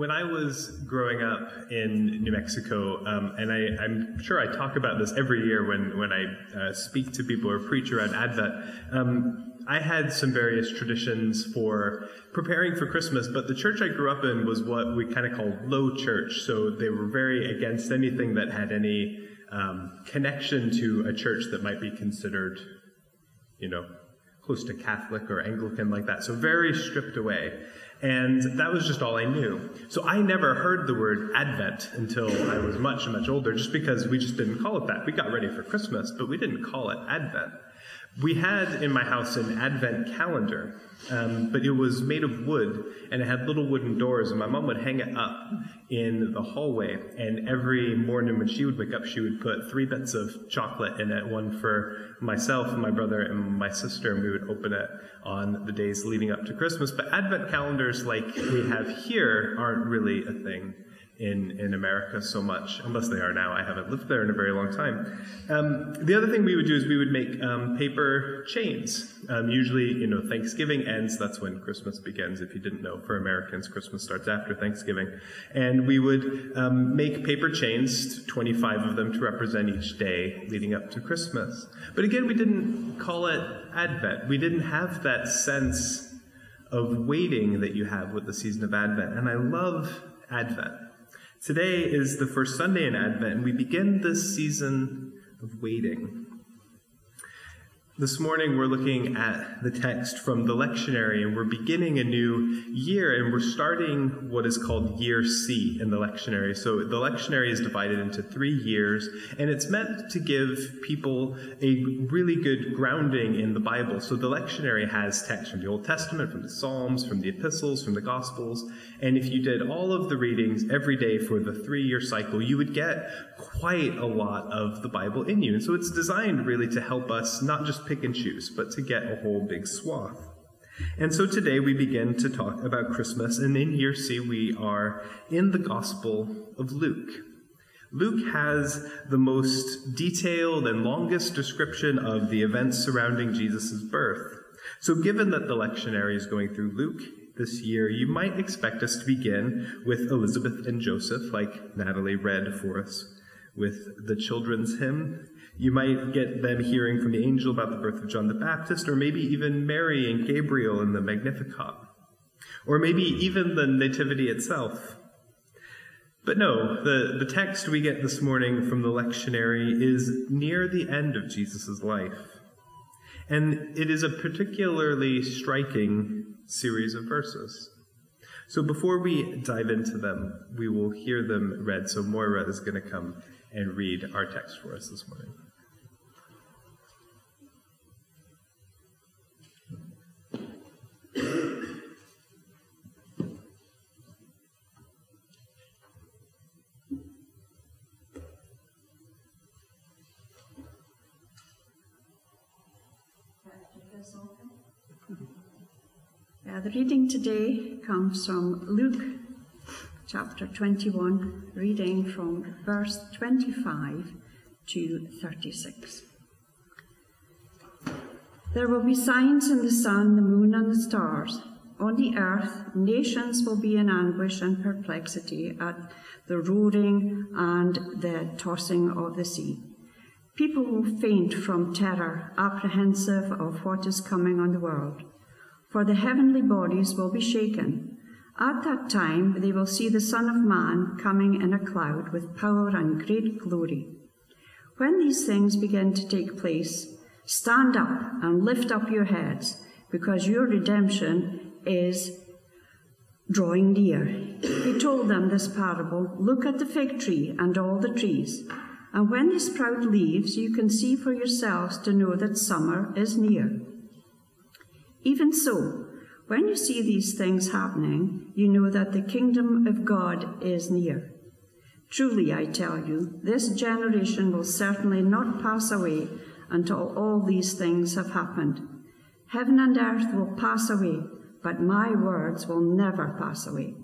When I was growing up in New Mexico, um, and I, am sure I talk about this every year when, when I uh, speak to people or preach around Advent, um, I had some various traditions for preparing for Christmas, but the church I grew up in was what we kind of called low church. So they were very against anything that had any um, connection to a church that might be considered, you know, close to Catholic or Anglican like that. So very stripped away. And that was just all I knew. So I never heard the word Advent until I was much, much older, just because we just didn't call it that. We got ready for Christmas, but we didn't call it Advent. We had in my house an Advent calendar, um, but it was made of wood and it had little wooden doors, and my mom would hang it up in the hallway. And every morning when she would wake up, she would put three bits of chocolate in it one for myself, my brother, and my sister, and we would open it on the days leading up to Christmas. But Advent calendars like we have here aren't really a thing in, in America so much, unless they are now. I haven't lived there in a very long time. Um, the other thing we would do is we would make um, paper chains. Um, usually, you know, Thanksgiving ends, that's when Christmas begins. If you didn't know, for Americans, Christmas starts after Thanksgiving. And we would um, make paper chains, 25 of them to represent each day leading up to Christmas. But again, we didn't call it Advent. We didn't have that sense of waiting that you have with the season of Advent. And I love Advent. Today is the first Sunday in Advent, and we begin this season of waiting. This morning, we're looking at the text from the lectionary, and we're beginning a new year, and we're starting what is called Year C in the lectionary. So, the lectionary is divided into three years, and it's meant to give people a really good grounding in the Bible. So, the lectionary has text from the Old Testament, from the Psalms, from the epistles, from the Gospels, and if you did all of the readings every day for the three year cycle, you would get quite a lot of the Bible in you. And so, it's designed really to help us not just pick and choose, but to get a whole big swath. And so today we begin to talk about Christmas, and in year C we are in the Gospel of Luke. Luke has the most detailed and longest description of the events surrounding Jesus' birth. So, given that the lectionary is going through Luke this year, you might expect us to begin with Elizabeth and Joseph, like Natalie read for us with the children's hymn. You might get them hearing from the angel about the birth of John the Baptist, or maybe even Mary and Gabriel in the Magnificat, or maybe even the Nativity itself. But no, the, the text we get this morning from the lectionary is near the end of Jesus' life. And it is a particularly striking series of verses. So before we dive into them, we will hear them read. So Moira is going to come and read our text for us this morning. The reading today comes from Luke chapter 21, reading from verse 25 to 36. There will be signs in the sun, the moon, and the stars. On the earth, nations will be in anguish and perplexity at the roaring and the tossing of the sea. People will faint from terror, apprehensive of what is coming on the world for the heavenly bodies will be shaken. At that time they will see the Son of Man coming in a cloud with power and great glory. When these things begin to take place, stand up and lift up your heads, because your redemption is drawing near. He told them this parable Look at the fig tree and all the trees. And when they sprout leaves, you can see for yourselves to know that summer is near. Even so, when you see these things happening, you know that the kingdom of God is near. Truly, I tell you, this generation will certainly not pass away until all these things have happened. Heaven and earth will pass away, but my words will never pass away.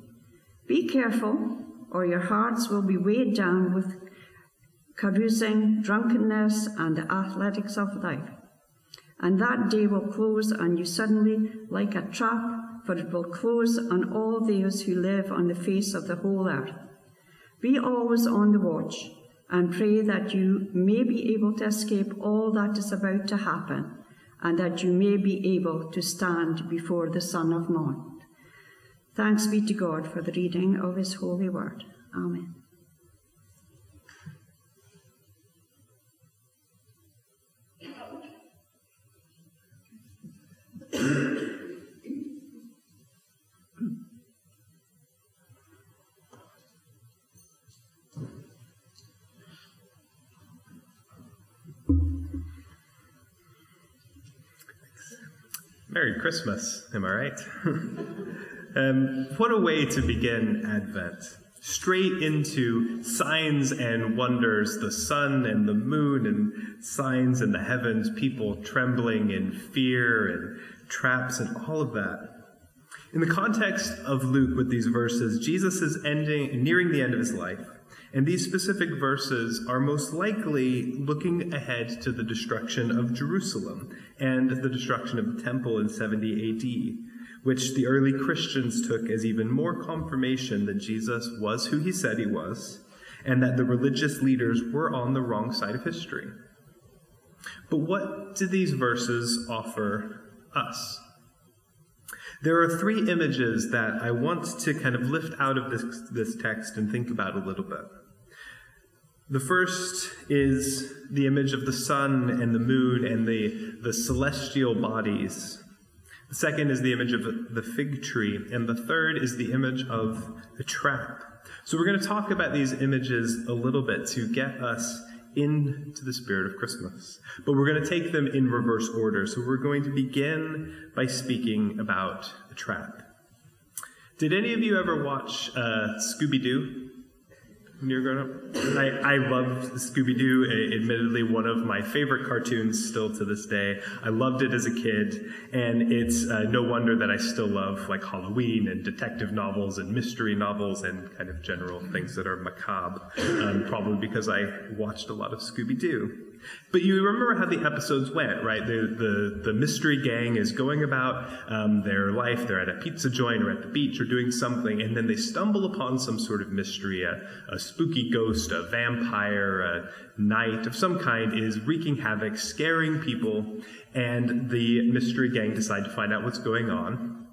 Be careful, or your hearts will be weighed down with carousing, drunkenness, and the athletics of life and that day will close on you suddenly like a trap for it will close on all those who live on the face of the whole earth. Be always on the watch and pray that you may be able to escape all that is about to happen and that you may be able to stand before the Son of Man. Thanks be to God for the reading of his holy word. Amen. Merry Christmas, am I right? um, what a way to begin Advent. Straight into signs and wonders, the sun and the moon, and signs in the heavens, people trembling in fear and traps and all of that. In the context of Luke with these verses, Jesus is ending, nearing the end of his life. And these specific verses are most likely looking ahead to the destruction of Jerusalem and the destruction of the temple in 70 AD, which the early Christians took as even more confirmation that Jesus was who he said he was, and that the religious leaders were on the wrong side of history. But what do these verses offer us? There are three images that I want to kind of lift out of this, this text and think about a little bit. The first is the image of the sun and the moon and the, the celestial bodies. The second is the image of the fig tree. And the third is the image of the trap. So we're going to talk about these images a little bit to get us into the spirit of Christmas. But we're going to take them in reverse order. So we're going to begin by speaking about a trap. Did any of you ever watch uh, Scooby Doo? When you were growing up? I, I loved Scooby Doo, admittedly, one of my favorite cartoons still to this day. I loved it as a kid, and it's uh, no wonder that I still love like Halloween and detective novels and mystery novels and kind of general things that are macabre, um, probably because I watched a lot of Scooby Doo. But you remember how the episodes went, right? The, the, the mystery gang is going about um, their life. They're at a pizza joint or at the beach or doing something, and then they stumble upon some sort of mystery. A, a spooky ghost, a vampire, a knight of some kind is wreaking havoc, scaring people, and the mystery gang decide to find out what's going on.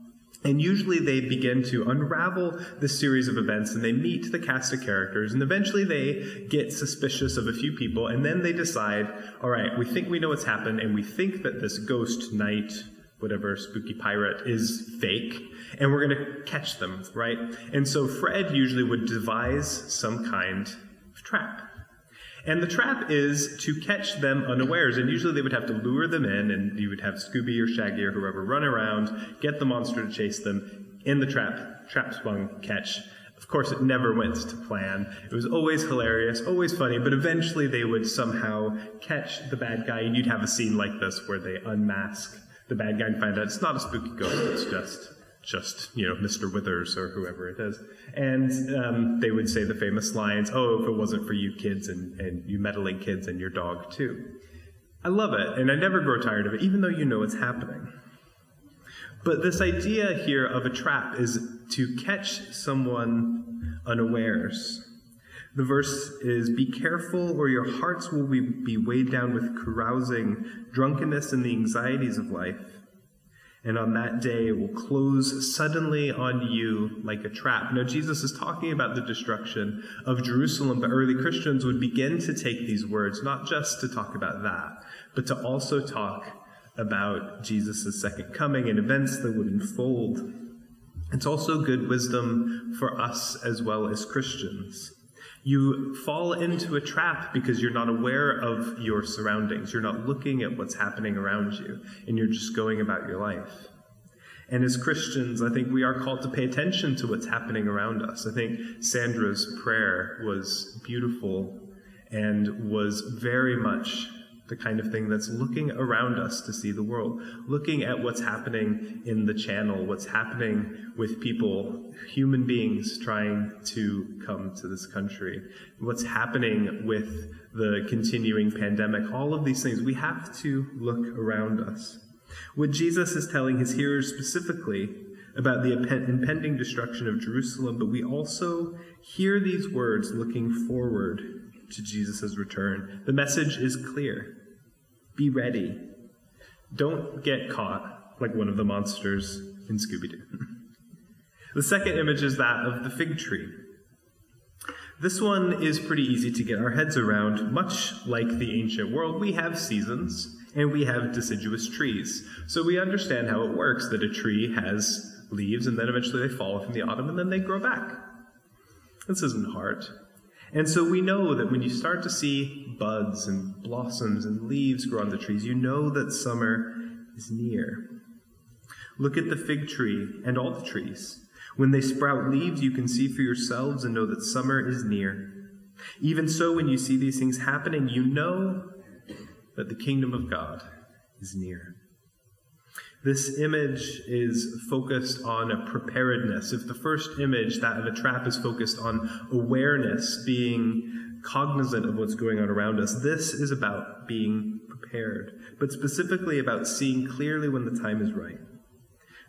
And usually they begin to unravel the series of events and they meet the cast of characters and eventually they get suspicious of a few people and then they decide, all right, we think we know what's happened and we think that this ghost knight, whatever spooky pirate is fake and we're going to catch them, right? And so Fred usually would devise some kind of trap. And the trap is to catch them unawares. And usually they would have to lure them in, and you would have Scooby or Shaggy or whoever run around, get the monster to chase them in the trap, trap sprung catch. Of course, it never went to plan. It was always hilarious, always funny, but eventually they would somehow catch the bad guy, and you'd have a scene like this where they unmask the bad guy and find out it's not a spooky ghost, it's just just you know Mr. Withers or whoever it is, and um, they would say the famous lines, "Oh, if it wasn't for you kids and and you meddling kids and your dog too." I love it, and I never grow tired of it, even though you know it's happening. But this idea here of a trap is to catch someone unawares. The verse is Be careful, or your hearts will be, be weighed down with carousing, drunkenness, and the anxieties of life and on that day it will close suddenly on you like a trap. Now, Jesus is talking about the destruction of Jerusalem, but early Christians would begin to take these words not just to talk about that, but to also talk about Jesus' second coming and events that would unfold. It's also good wisdom for us as well as Christians. You fall into a trap because you're not aware of your surroundings. You're not looking at what's happening around you, and you're just going about your life. And as Christians, I think we are called to pay attention to what's happening around us. I think Sandra's prayer was beautiful and was very much the kind of thing that's looking around us to see the world, looking at what's happening in the channel, what's happening with people, human beings trying to come to this country, what's happening with the continuing pandemic, all of these things. We have to look around us. What Jesus is telling his hearers specifically about the impending destruction of Jerusalem, but we also hear these words looking forward to Jesus' return. The message is clear be ready. Don't get caught like one of the monsters in Scooby Doo. the second image is that of the fig tree. This one is pretty easy to get our heads around. Much like the ancient world, we have seasons and we have deciduous trees. So we understand how it works that a tree has leaves and then eventually they fall in the autumn and then they grow back. This isn't hard. And so we know that when you start to see buds and blossoms and leaves grow on the trees, you know that summer is near. Look at the fig tree and all the trees. When they sprout leaves, you can see for yourselves and know that summer is near. Even so, when you see these things happening, you know that the kingdom of God is near. This image is focused on a preparedness. If the first image, that of a trap, is focused on awareness, being cognizant of what's going on around us, this is about being prepared, but specifically about seeing clearly when the time is right.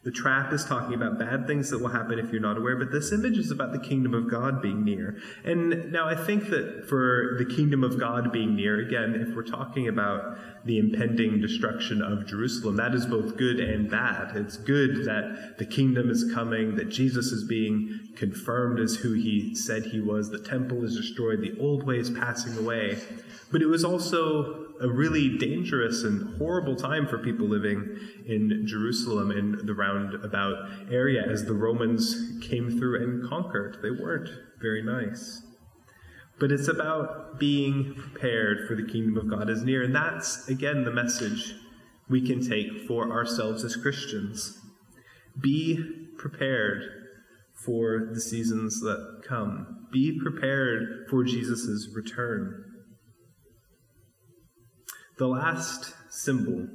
The trap is talking about bad things that will happen if you're not aware, but this image is about the kingdom of God being near. And now I think that for the kingdom of God being near, again, if we're talking about the impending destruction of Jerusalem, that is both good and bad. It's good that the kingdom is coming, that Jesus is being confirmed as who he said he was, the temple is destroyed, the old ways passing away. But it was also a really dangerous and horrible time for people living in Jerusalem in the roundabout area as the Romans came through and conquered. They weren't very nice. But it's about being prepared for the kingdom of God is near. And that's, again, the message we can take for ourselves as Christians. Be prepared for the seasons that come. Be prepared for Jesus' return. The last symbol,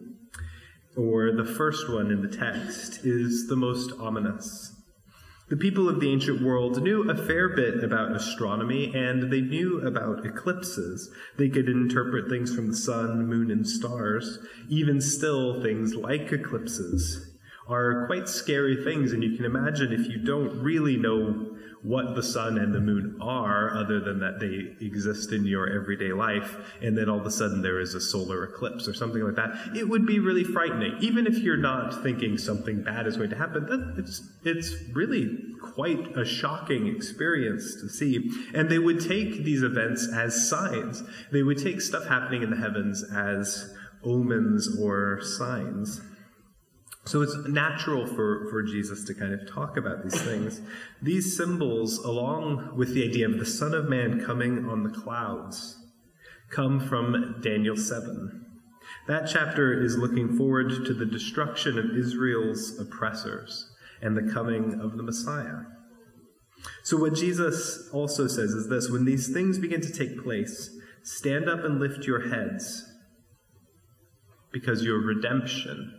or the first one in the text, is the most ominous. The people of the ancient world knew a fair bit about astronomy and they knew about eclipses. They could interpret things from the sun, moon, and stars. Even still, things like eclipses are quite scary things, and you can imagine if you don't really know what the sun and the moon are, other than that they exist in your everyday life, and then all of a sudden there is a solar eclipse or something like that, it would be really frightening. Even if you're not thinking something bad is going to happen, it's, it's really quite a shocking experience to see. And they would take these events as signs. They would take stuff happening in the heavens as omens or signs. So it's natural for, for Jesus to kind of talk about these things. These symbols, along with the idea of the Son of Man coming on the clouds, come from Daniel 7. That chapter is looking forward to the destruction of Israel's oppressors and the coming of the Messiah. So, what Jesus also says is this when these things begin to take place, stand up and lift your heads, because your redemption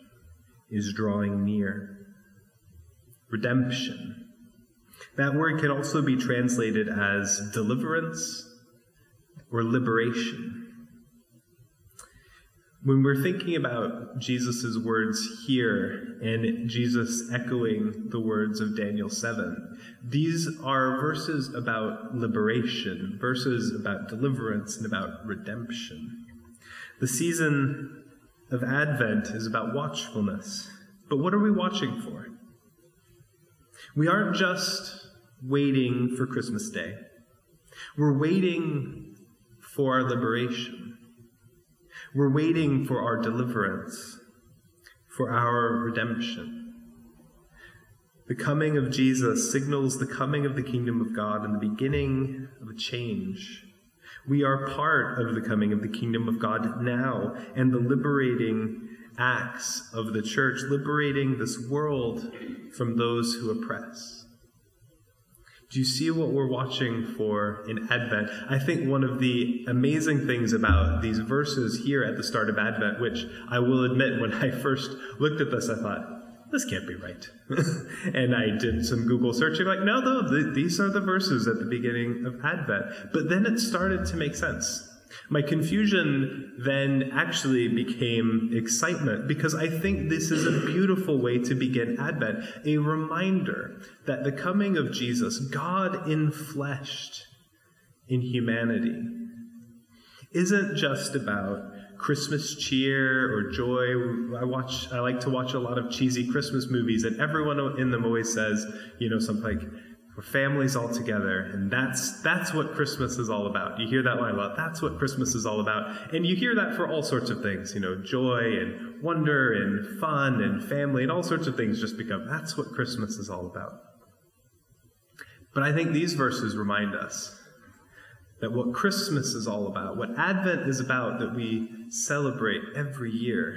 is drawing near. Redemption. That word can also be translated as deliverance or liberation. When we're thinking about Jesus' words here and Jesus echoing the words of Daniel 7, these are verses about liberation, verses about deliverance, and about redemption. The season of Advent is about watchfulness. But what are we watching for? We aren't just waiting for Christmas Day, we're waiting for our liberation. We're waiting for our deliverance, for our redemption. The coming of Jesus signals the coming of the kingdom of God and the beginning of a change we are part of the coming of the kingdom of God now and the liberating acts of the church, liberating this world from those who oppress. Do you see what we're watching for in Advent? I think one of the amazing things about these verses here at the start of Advent, which I will admit when I first looked at this, I thought, this can't be right. and I did some Google searching, like, no, no, the, these are the verses at the beginning of Advent. But then it started to make sense. My confusion then actually became excitement because I think this is a beautiful way to begin Advent a reminder that the coming of Jesus, God infleshed in humanity, isn't just about Christmas cheer or joy. I watch, I like to watch a lot of cheesy Christmas movies, and everyone in them always says, you know, something like, we're families all together, and that's that's what Christmas is all about. You hear that line a lot. That's what Christmas is all about, and you hear that for all sorts of things. You know, joy and wonder and fun and family and all sorts of things just become that's what Christmas is all about. But I think these verses remind us that what Christmas is all about, what Advent is about, that we celebrate every year,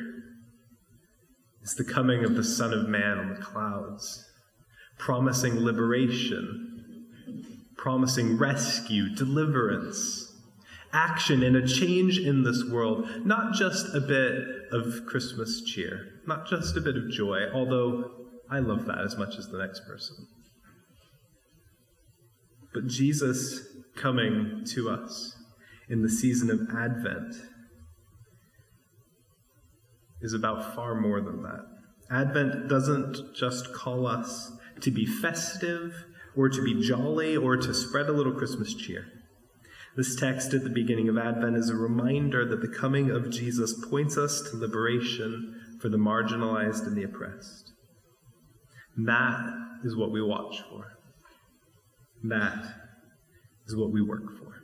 is the coming of the Son of Man on the clouds promising liberation, promising rescue, deliverance, action, and a change in this world. Not just a bit of Christmas cheer, not just a bit of joy, although I love that as much as the next person. But Jesus coming to us in the season of Advent is about far more than that. Advent doesn't just call us to be festive or to be jolly or to spread a little Christmas cheer. This text at the beginning of Advent is a reminder that the coming of Jesus points us to liberation for the marginalized and the oppressed. And that is what we watch for. That is what we work for.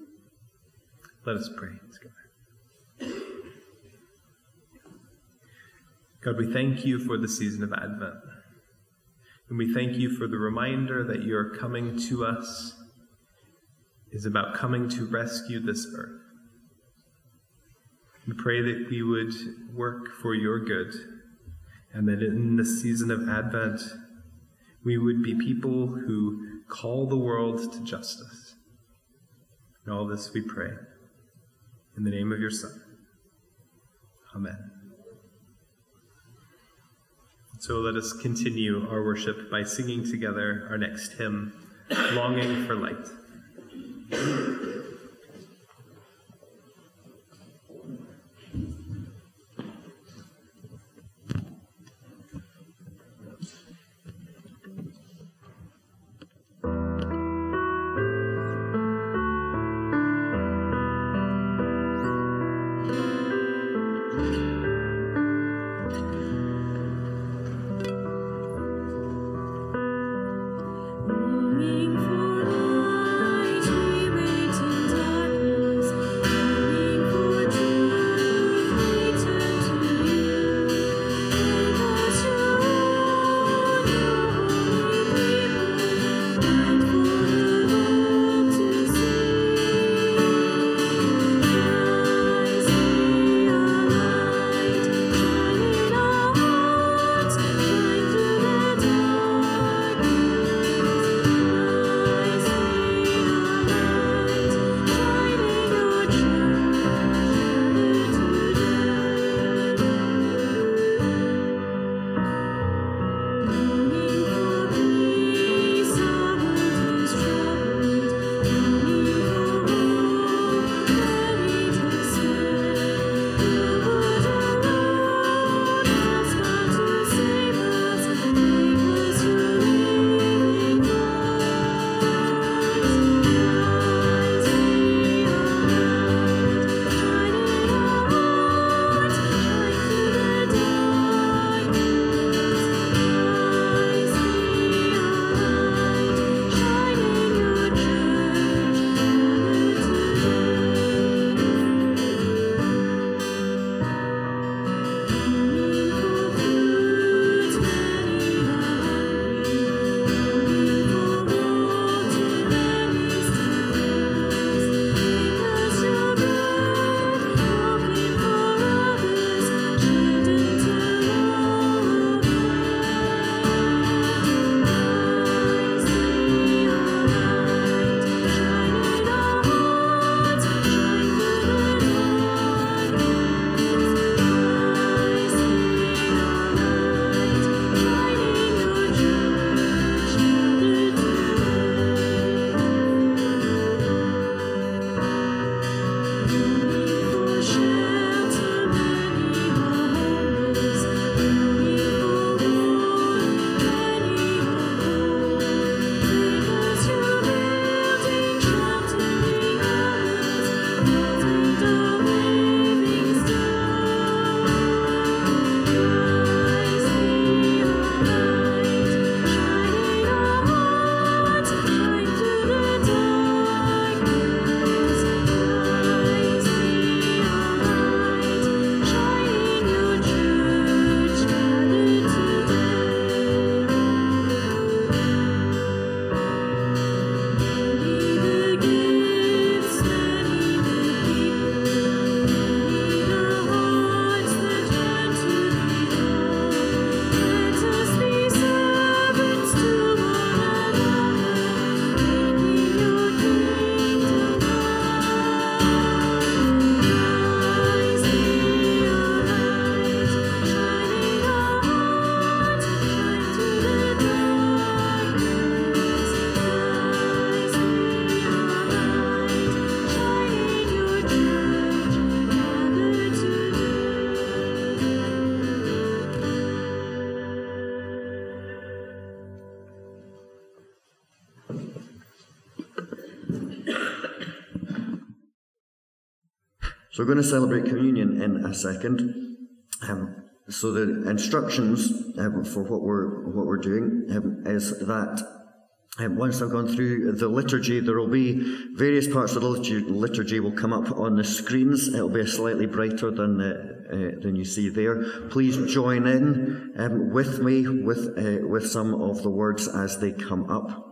Let us pray together. God, we thank you for the season of Advent. And we thank you for the reminder that your coming to us is about coming to rescue this earth. We pray that we would work for your good and that in the season of Advent, we would be people who call the world to justice. And all this we pray. In the name of your Son. Amen. So let us continue our worship by singing together our next hymn, Longing for Light. We're going to celebrate communion in a second. Um, so the instructions um, for what we're what we're doing um, is that um, once I've gone through the liturgy, there will be various parts of the liturgy, liturgy will come up on the screens. It'll be slightly brighter than the, uh, than you see there. Please join in um, with me with uh, with some of the words as they come up.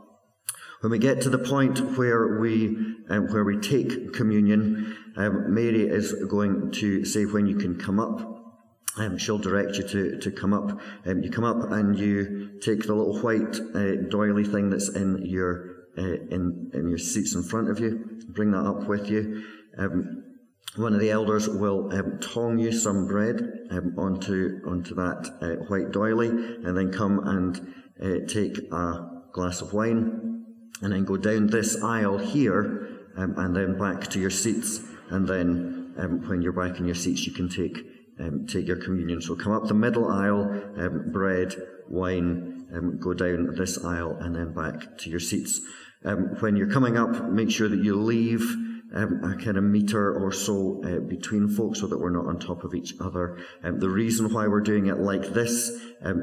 When we get to the point where we um, where we take communion, um, Mary is going to say when you can come up. Um, she'll direct you to, to come up. Um, you come up and you take the little white uh, doily thing that's in your uh, in in your seats in front of you. Bring that up with you. Um, one of the elders will um, tong you some bread um, onto onto that uh, white doily, and then come and uh, take a glass of wine, and then go down this aisle here, um, and then back to your seats, and then um, when you're back in your seats, you can take um, take your communion. So come up the middle aisle, um, bread, wine, um, go down this aisle, and then back to your seats. Um, when you're coming up, make sure that you leave um, a kind of meter or so uh, between folks so that we're not on top of each other. Um, the reason why we're doing it like this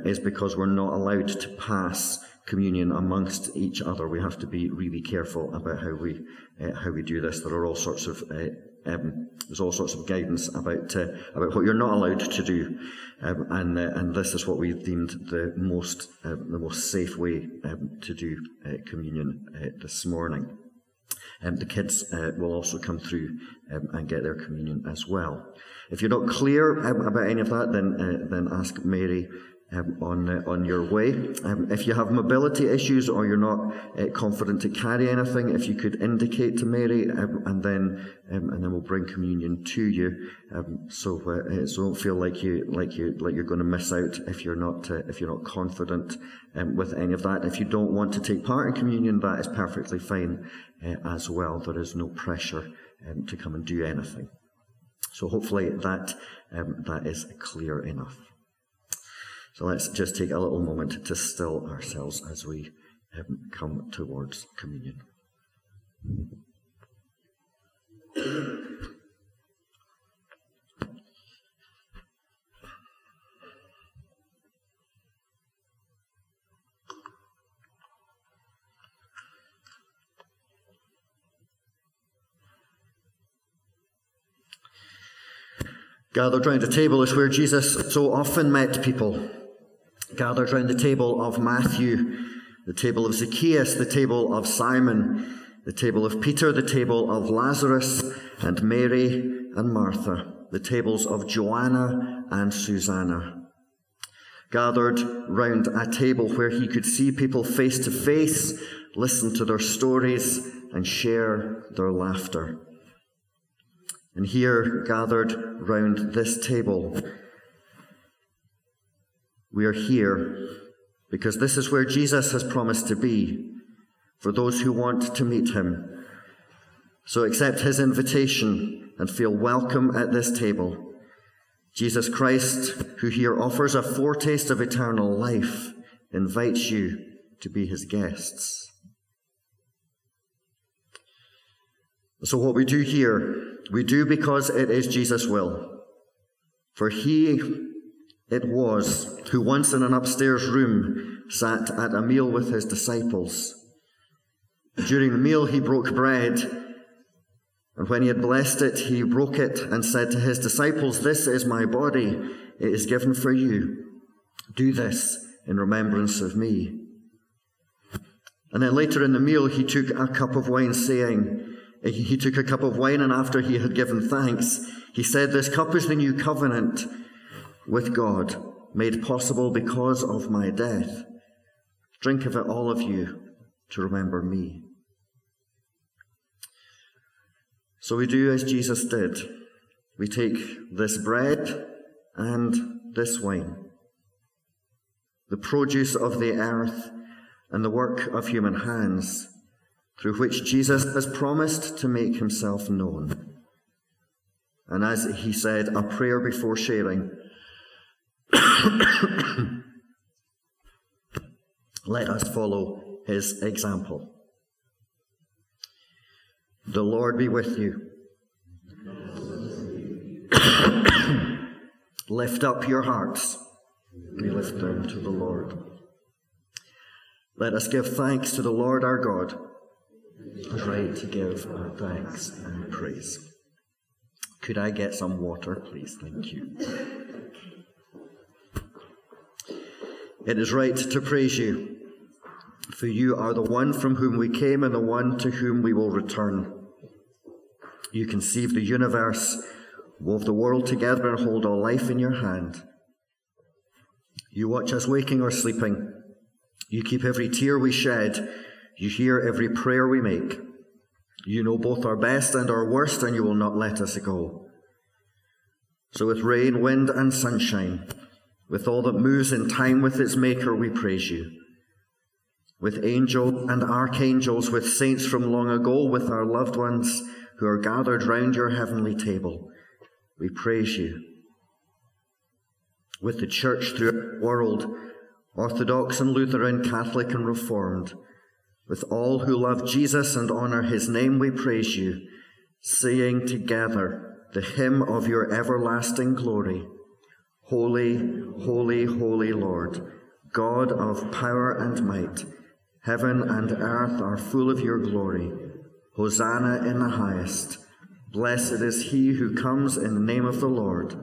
is because we're not allowed to pass communion amongst each other. We have to be really careful about how we uh, how we do this. There are all sorts of uh, um, there's all sorts of guidance about uh, about what you're not allowed to do, um, and uh, and this is what we deemed the most uh, the most safe way um, to do uh, communion uh, this morning. Um, the kids uh, will also come through um, and get their communion as well. If you're not clear um, about any of that, then then ask Mary um, on uh, on your way. Um, if you have mobility issues or you're not uh, confident to carry anything, if you could indicate to Mary, um, and then um, and then we'll bring communion to you. Um, so uh, so don't feel like you like you like you're going to miss out if you're not uh, if you're not confident um, with any of that. If you don't want to take part in communion, that is perfectly fine uh, as well. There is no pressure to come and do anything. So hopefully that that is clear enough. So let's just take a little moment to still ourselves as we come towards communion. Gathered round a table is where Jesus so often met people gathered round the table of Matthew, the table of Zacchaeus, the table of Simon, the table of Peter, the table of Lazarus and Mary and Martha, the tables of Joanna and Susanna. Gathered round a table where he could see people face to face, listen to their stories, and share their laughter. And here, gathered round this table, we are here because this is where Jesus has promised to be for those who want to meet him. So accept his invitation and feel welcome at this table. Jesus Christ, who here offers a foretaste of eternal life, invites you to be his guests. So, what we do here, we do because it is Jesus' will. For he it was who once in an upstairs room sat at a meal with his disciples. During the meal, he broke bread, and when he had blessed it, he broke it and said to his disciples, This is my body, it is given for you. Do this in remembrance of me. And then later in the meal, he took a cup of wine, saying, He took a cup of wine, and after he had given thanks, he said, This cup is the new covenant with God, made possible because of my death. Drink of it, all of you, to remember me. So we do as Jesus did. We take this bread and this wine, the produce of the earth and the work of human hands, through which Jesus has promised to make himself known. And as he said, a prayer before sharing, Let us follow his example. The Lord be with you. Lift up your hearts. We lift them to the Lord. Let us give thanks to the Lord our God. Right to give our thanks and praise. Could I get some water, please? Thank you. It is right to praise you, for you are the one from whom we came and the one to whom we will return. You conceive the universe wove the world together and hold all life in your hand. You watch us waking or sleeping. You keep every tear we shed. You hear every prayer we make. You know both our best and our worst, and you will not let us go. So, with rain, wind, and sunshine, with all that moves in time with its Maker, we praise you. With angels and archangels, with saints from long ago, with our loved ones who are gathered round your heavenly table, we praise you. With the church throughout the world, Orthodox and Lutheran, Catholic and Reformed, with all who love Jesus and honour his name, we praise you, saying together the hymn of your everlasting glory Holy, holy, holy Lord, God of power and might, heaven and earth are full of your glory. Hosanna in the highest. Blessed is he who comes in the name of the Lord.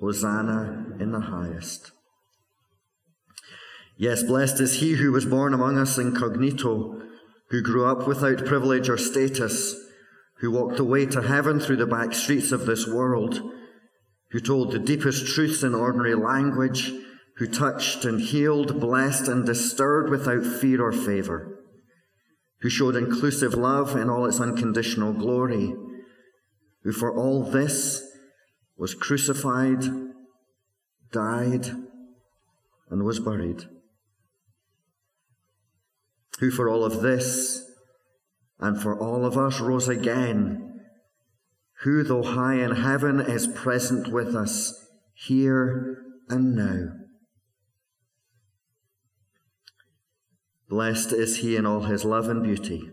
Hosanna in the highest. Yes, blessed is he who was born among us incognito, who grew up without privilege or status, who walked the way to heaven through the back streets of this world, who told the deepest truths in ordinary language, who touched and healed, blessed and disturbed without fear or favor, who showed inclusive love in all its unconditional glory who for all this was crucified, died, and was buried, who for all of this and for all of us rose again, who, though high in heaven, is present with us here and now. Blessed is he in all his love and beauty,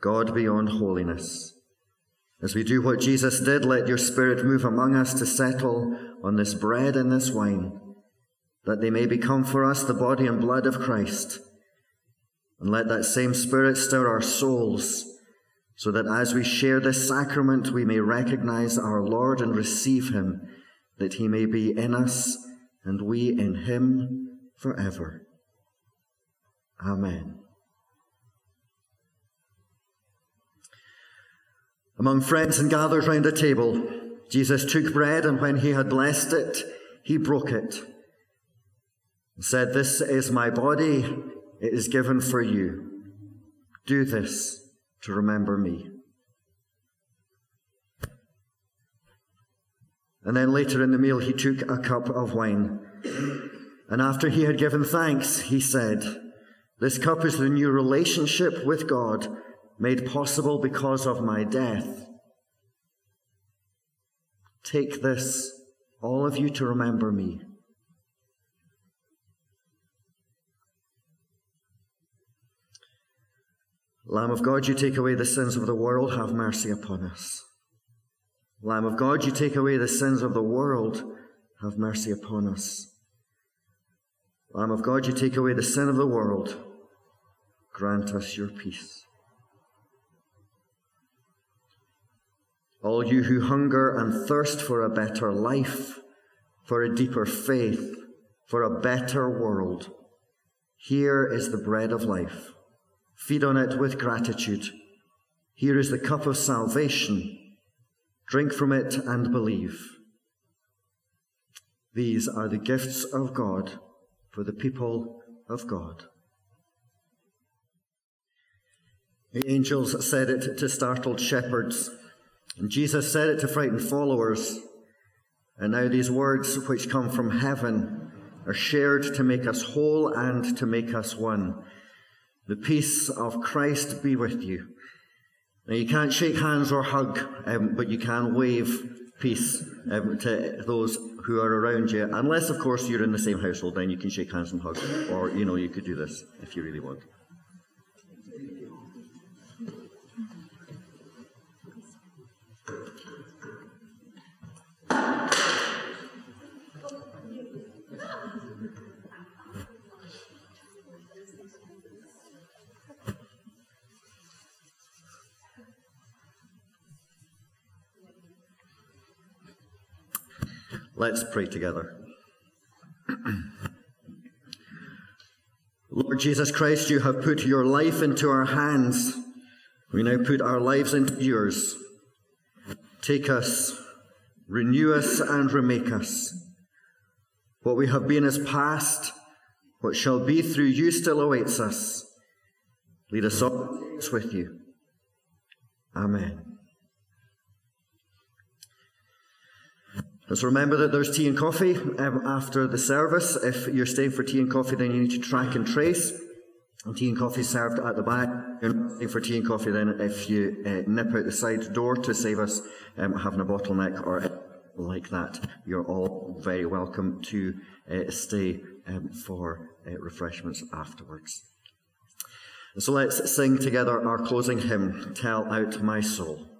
God beyond holiness. As we do what Jesus did, let your Spirit move among us to settle on this bread and this wine, that they may become for us the body and blood of Christ. And let that same Spirit stir our souls, so that as we share this sacrament, we may recognize our Lord and receive him, that he may be in us and we in him forever. Amen. Among friends and gathered round a table, Jesus took bread, and when he had blessed it, he broke it and said, This is my body, it is given for you. Do this to remember me. And then later in the meal, he took a cup of wine. And after he had given thanks, he said, This cup is the new relationship with God made possible because of my death. Take this, all of you, to remember me. Lamb of God, you take away the sins of the world, have mercy upon us. Lamb of God, you take away the sins of the world, have mercy upon us. Lamb of God, you take away the sin of the world, grant us your peace. All you who hunger and thirst for a better life, for a deeper faith, for a better world, here is the bread of life. Feed on it with gratitude. Here is the cup of salvation. Drink from it and believe. These are the gifts of God for the people of God. The angels said it to startled shepherds and Jesus said it to frightened followers. And now these words which come from heaven are shared to make us whole and to make us one. The peace of Christ be with you. Now you can't shake hands or hug, um, but you can wave peace um, to those who are around you. Unless, of course, you're in the same household, then you can shake hands and hug. Or, you know, you could do this if you really want. Let's pray together. Lord Jesus Christ, you have put your life into our hands. We now put our lives into yours. Take us, renew us, and remake us. What we have been is past. What shall be through you still awaits us. Lead us always with you. Amen. Let's remember that there's tea and coffee um, after the service. If you're staying for tea and coffee, then you need to track and trace. And tea and coffee served at the back. You're not staying for tea and coffee then if you uh, nip out the side door to save us um, having a bottleneck or like that. You're all very welcome to uh, stay um, for uh, refreshments afterwards. So let's sing together our closing hymn, Tell Out My Soul.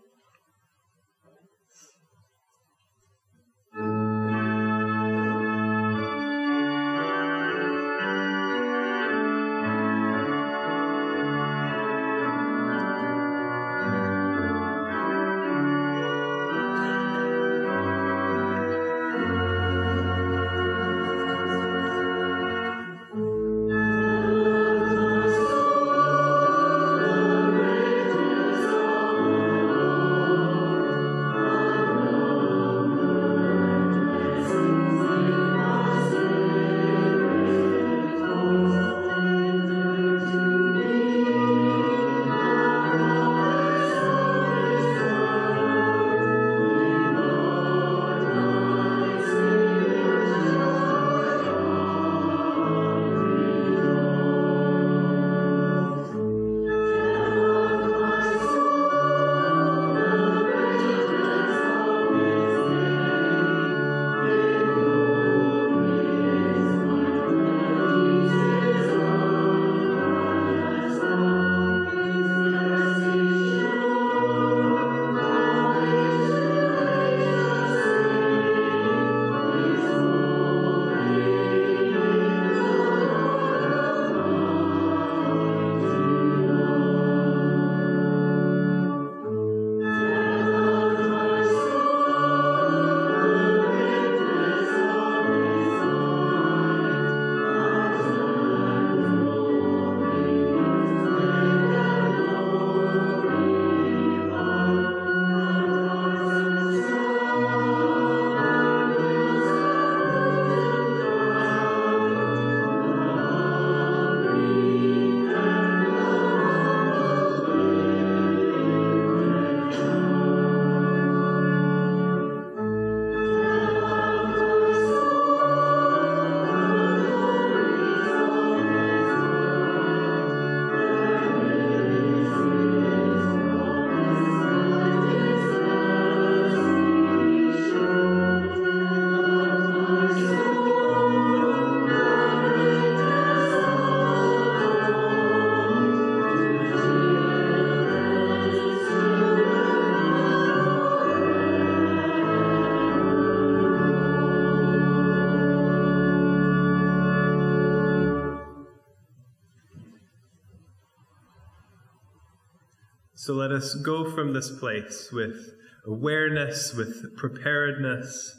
Us go from this place with awareness, with preparedness,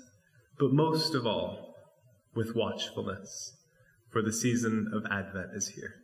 but most of all, with watchfulness, for the season of Advent is here.